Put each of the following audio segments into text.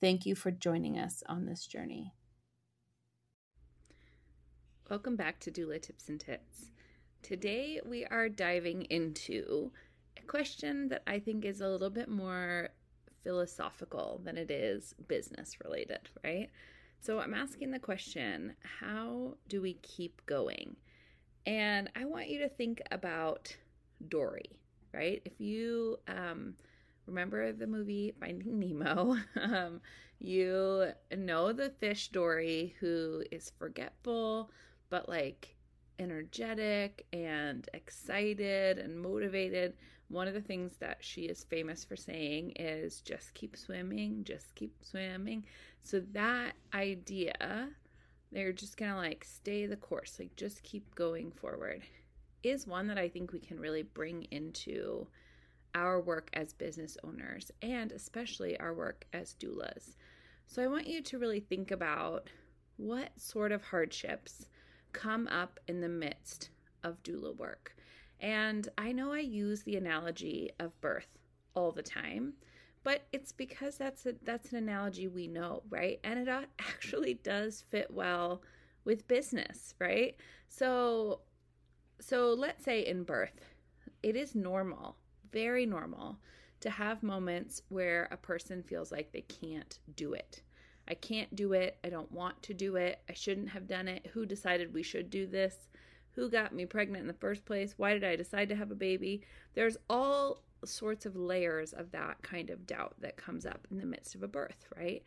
Thank you for joining us on this journey. Welcome back to Doula Tips and Tits. Today we are diving into a question that I think is a little bit more philosophical than it is business related, right? So I'm asking the question how do we keep going? And I want you to think about Dory, right? If you um, remember the movie Finding Nemo, um, you know the fish Dory who is forgetful but like energetic and excited and motivated. One of the things that she is famous for saying is just keep swimming, just keep swimming. So that idea, they're just to like stay the course, like just keep going forward, is one that I think we can really bring into our work as business owners and especially our work as doulas. So I want you to really think about what sort of hardships come up in the midst of doula work. And I know I use the analogy of birth all the time, but it's because that's a, that's an analogy we know, right? And it actually does fit well with business, right? So so let's say in birth, it is normal, very normal to have moments where a person feels like they can't do it. I can't do it. I don't want to do it. I shouldn't have done it. Who decided we should do this? Who got me pregnant in the first place? Why did I decide to have a baby? There's all sorts of layers of that kind of doubt that comes up in the midst of a birth, right?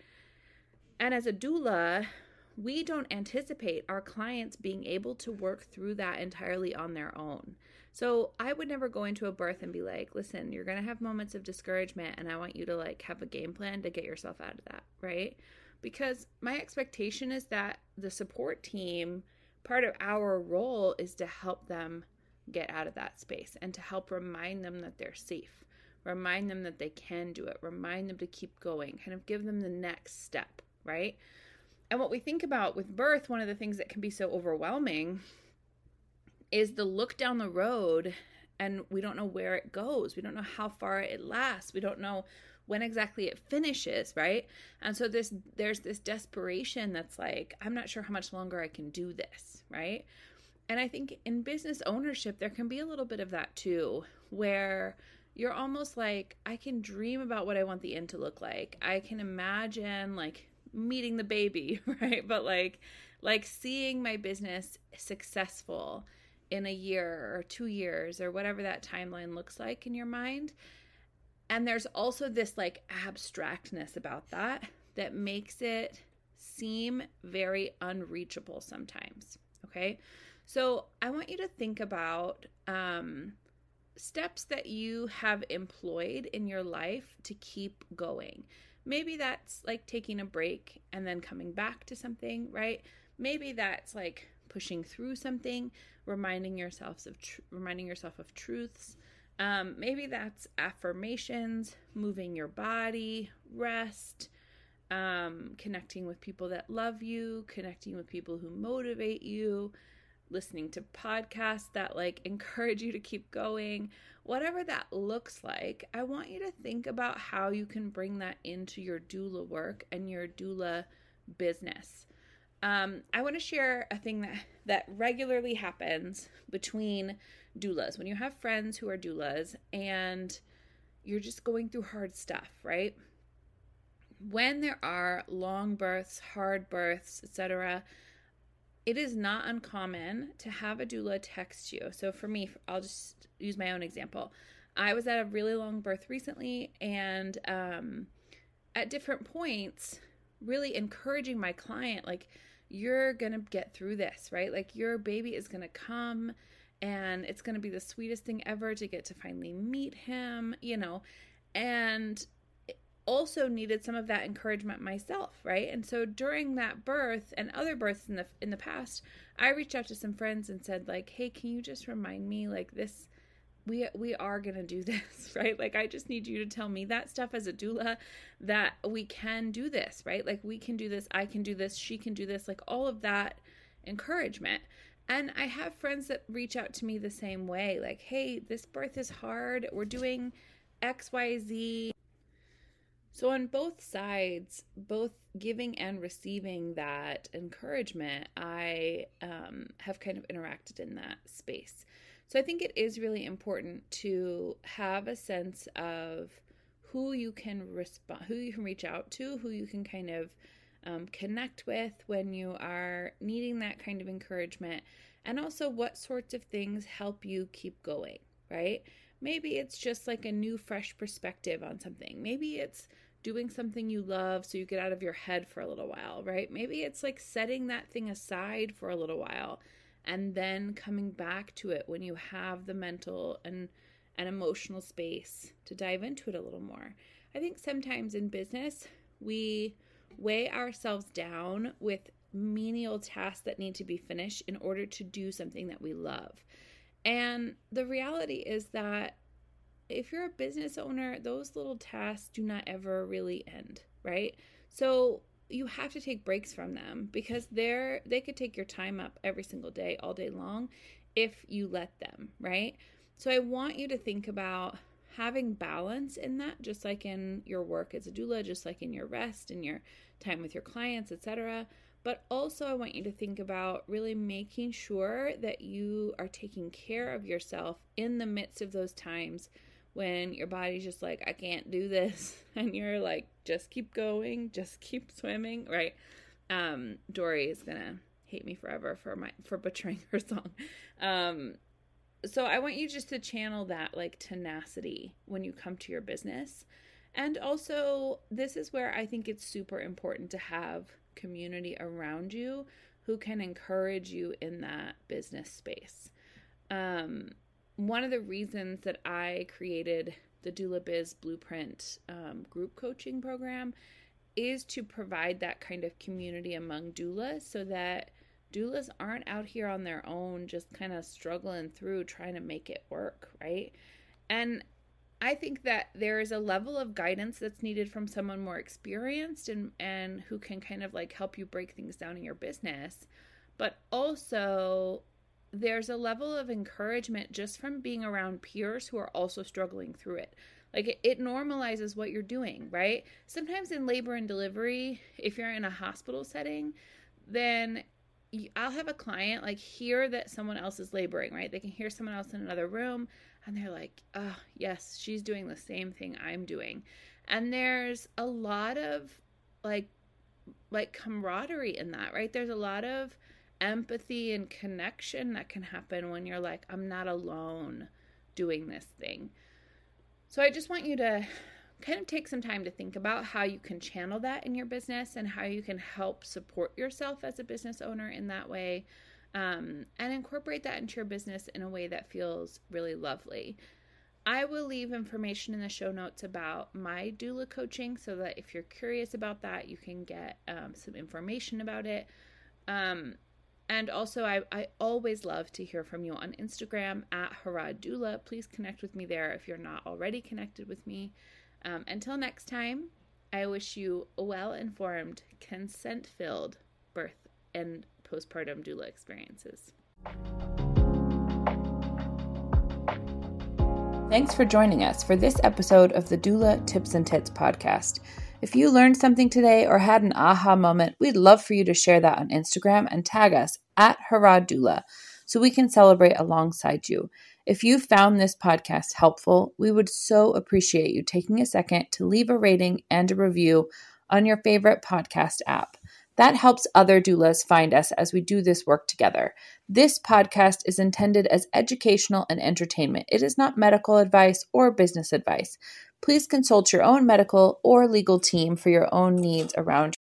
And as a doula, we don't anticipate our clients being able to work through that entirely on their own. So I would never go into a birth and be like, listen, you're going to have moments of discouragement and I want you to like have a game plan to get yourself out of that, right? because my expectation is that the support team, part of our role is to help them get out of that space and to help remind them that they're safe, remind them that they can do it, remind them to keep going, kind of give them the next step, right? And what we think about with birth, one of the things that can be so overwhelming is the look down the road and we don't know where it goes. We don't know how far it lasts. We don't know when exactly it finishes, right? And so this there's this desperation that's like, I'm not sure how much longer I can do this, right? And I think in business ownership there can be a little bit of that too, where you're almost like I can dream about what I want the end to look like. I can imagine like meeting the baby, right? But like like seeing my business successful in a year or 2 years or whatever that timeline looks like in your mind and there's also this like abstractness about that that makes it seem very unreachable sometimes. Okay. So I want you to think about um, steps that you have employed in your life to keep going. Maybe that's like taking a break and then coming back to something, right? Maybe that's like pushing through something, reminding yourselves of tr- reminding yourself of truths. Um, maybe that's affirmations, moving your body, rest, um, connecting with people that love you, connecting with people who motivate you, listening to podcasts that like encourage you to keep going, whatever that looks like, I want you to think about how you can bring that into your doula work and your doula business. Um, I want to share a thing that that regularly happens between doulas when you have friends who are doulas and you're just going through hard stuff, right? When there are long births, hard births, etc., it is not uncommon to have a doula text you. So for me, I'll just use my own example. I was at a really long birth recently, and um, at different points, really encouraging my client, like, you're gonna get through this, right? Like, your baby is gonna come, and it's gonna be the sweetest thing ever to get to finally meet him, you know, and also needed some of that encouragement myself, right? And so during that birth and other births in the in the past, I reached out to some friends and said like, "Hey, can you just remind me like this we we are going to do this, right? Like I just need you to tell me that stuff as a doula that we can do this, right? Like we can do this, I can do this, she can do this, like all of that encouragement. And I have friends that reach out to me the same way, like, "Hey, this birth is hard. We're doing XYZ so, on both sides, both giving and receiving that encouragement, I um, have kind of interacted in that space. So, I think it is really important to have a sense of who you can respond, who you can reach out to, who you can kind of um, connect with when you are needing that kind of encouragement, and also what sorts of things help you keep going, right? Maybe it's just like a new, fresh perspective on something. Maybe it's doing something you love so you get out of your head for a little while, right? Maybe it's like setting that thing aside for a little while and then coming back to it when you have the mental and and emotional space to dive into it a little more. I think sometimes in business, we weigh ourselves down with menial tasks that need to be finished in order to do something that we love. And the reality is that if you're a business owner, those little tasks do not ever really end, right? So you have to take breaks from them because they're they could take your time up every single day all day long if you let them, right? So I want you to think about having balance in that just like in your work as a doula, just like in your rest and your time with your clients, etc. But also I want you to think about really making sure that you are taking care of yourself in the midst of those times when your body's just like, I can't do this. And you're like, just keep going, just keep swimming, right? Um, Dory is gonna hate me forever for my for butchering her song. Um, so I want you just to channel that like tenacity when you come to your business. And also, this is where I think it's super important to have community around you who can encourage you in that business space. Um, one of the reasons that I created the Doula Biz Blueprint um, group coaching program is to provide that kind of community among doulas so that doulas aren't out here on their own just kind of struggling through trying to make it work, right? And I think that there is a level of guidance that's needed from someone more experienced and and who can kind of like help you break things down in your business. But also there's a level of encouragement just from being around peers who are also struggling through it. Like it, it, normalizes what you're doing, right? Sometimes in labor and delivery, if you're in a hospital setting, then I'll have a client like hear that someone else is laboring, right? They can hear someone else in another room and they're like, oh, yes, she's doing the same thing I'm doing. And there's a lot of like, like camaraderie in that, right? There's a lot of empathy and connection that can happen when you're like, I'm not alone doing this thing. So I just want you to kind of take some time to think about how you can channel that in your business and how you can help support yourself as a business owner in that way um, and incorporate that into your business in a way that feels really lovely. I will leave information in the show notes about my doula coaching so that if you're curious about that, you can get um, some information about it. Um, and also, I, I always love to hear from you on Instagram at Harad Doula. Please connect with me there if you're not already connected with me. Um, until next time, I wish you well informed, consent filled birth and postpartum doula experiences. Thanks for joining us for this episode of the Doula Tips and Tits podcast. If you learned something today or had an aha moment, we'd love for you to share that on Instagram and tag us at Haradula so we can celebrate alongside you. If you found this podcast helpful, we would so appreciate you taking a second to leave a rating and a review on your favorite podcast app. That helps other doulas find us as we do this work together. This podcast is intended as educational and entertainment. It is not medical advice or business advice. Please consult your own medical or legal team for your own needs around